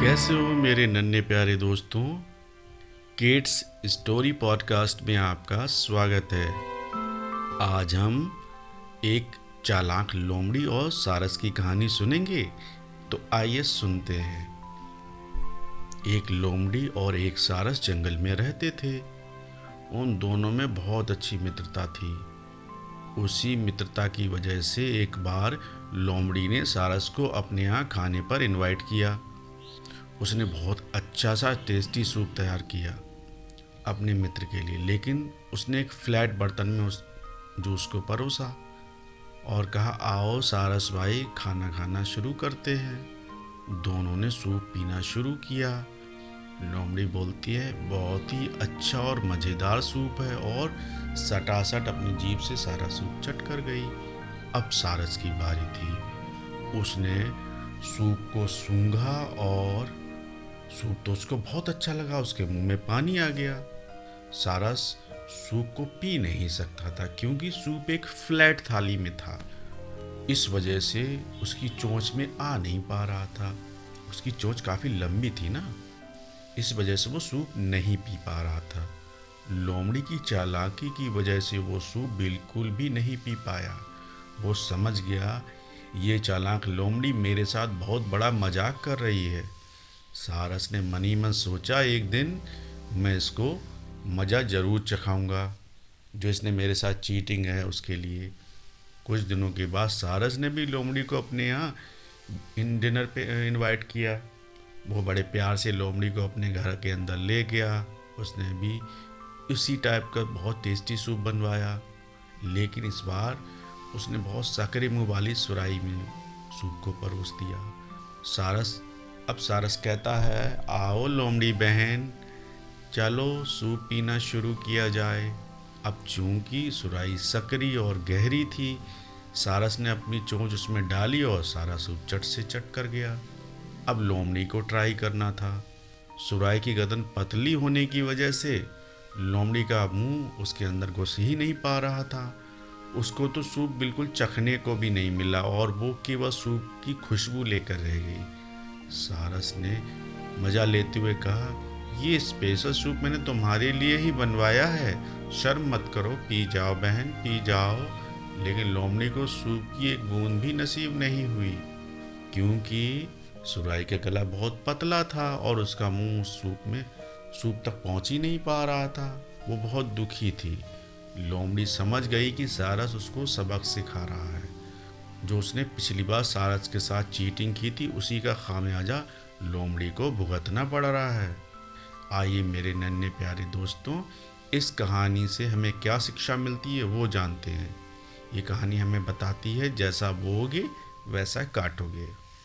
कैसे हो मेरे नन्हे प्यारे दोस्तों? किड्स स्टोरी पॉडकास्ट में आपका स्वागत है। आज हम एक चालाक लोमड़ी और सारस की कहानी सुनेंगे तो आइए सुनते हैं। एक लोमड़ी और एक सारस जंगल में रहते थे। उन दोनों में बहुत अच्छी मित्रता थी। उसी मित्रता की वजह से एक बार लोमड़ी ने सारस को अपने यहाँ खाने पर इनवाइट किया। उसने बहुत अच्छा सा टेस्टी सूप तैयार किया अपने मित्र के लिए, लेकिन उसने एक फ्लैट बर्तन में उस जूस को परोसा और कहा, आओ सारस भाई, खाना खाना शुरू करते हैं। दोनों ने सूप पीना शुरू किया। लोमड़ी बोलती है, बहुत ही अच्छा और मज़ेदार सूप है। और सटासट अपनी जीप से सारा सूप चट कर गई। अब सारस की बारी थी। उसने सूप को सूंघा और सूप तो उसको बहुत अच्छा लगा, उसके मुँह में पानी आ गया। सारस सूप को पी नहीं सकता था, क्योंकि सूप एक फ्लैट थाली में था। इस वजह से उसकी चोंच में आ नहीं पा रहा था। उसकी चोंच काफ़ी लंबी थी ना, इस वजह से वो सूप नहीं पी पा रहा था। लोमड़ी की चालाकी की वजह से वो सूप बिल्कुल भी नहीं पी पाया। वो समझ गया, ये चालाक लोमड़ी मेरे साथ बहुत बड़ा मज़ाक कर रही है। सारस ने मनी मन सोचा, एक दिन मैं इसको मज़ा ज़रूर चखाऊँगा, जो इसने मेरे साथ चीटिंग है उसके लिए। कुछ दिनों के बाद सारस ने भी लोमड़ी को अपने यहाँ इन डिनर पे इनवाइट किया। वो बड़े प्यार से लोमड़ी को अपने घर के अंदर ले गया। उसने भी उसी टाइप का बहुत टेस्टी सूप बनवाया। लेकिन इस बार उसने बहुत सकरे मुँह वाली सुराई में सूप को परोस दिया। सारस अब सारस कहता है, आओ लोमड़ी बहन, चलो सूप पीना शुरू किया जाए। अब चूँकि सुराई सकरी और गहरी थी, सारस ने अपनी चोंच उसमें डाली और सारा सूप चट से चट कर गया। अब लोमड़ी को ट्राई करना था। सुराई की गदन पतली होने की वजह से लोमड़ी का मुँह उसके अंदर घुस ही नहीं पा रहा था। उसको तो सूप बिल्कुल चखने को भी नहीं मिला और वो केवल सूप की खुशबू लेकर रह गई। सारस ने मज़ा लेते हुए कहा, ये स्पेशल सूप मैंने तुम्हारे लिए ही बनवाया है। शर्म मत करो, पी जाओ बहन, पी जाओ। लेकिन लोमड़ी को सूप की एक बूंद भी नसीब नहीं हुई, क्योंकि सुराई का गला बहुत पतला था और उसका मुँह सूप में सूप तक पहुँच ही नहीं पा रहा था। वो बहुत दुखी थी। लोमड़ी समझ गई कि सारस उसको सबक सिखा रहा है। जो उसने पिछली बार सारस के साथ चीटिंग की थी, उसी का खामियाजा लोमड़ी को भुगतना पड़ रहा है। आइए मेरे नन्हे प्यारे दोस्तों, इस कहानी से हमें क्या शिक्षा मिलती है वो जानते हैं। ये कहानी हमें बताती है, जैसा बोगे वैसा काटोगे।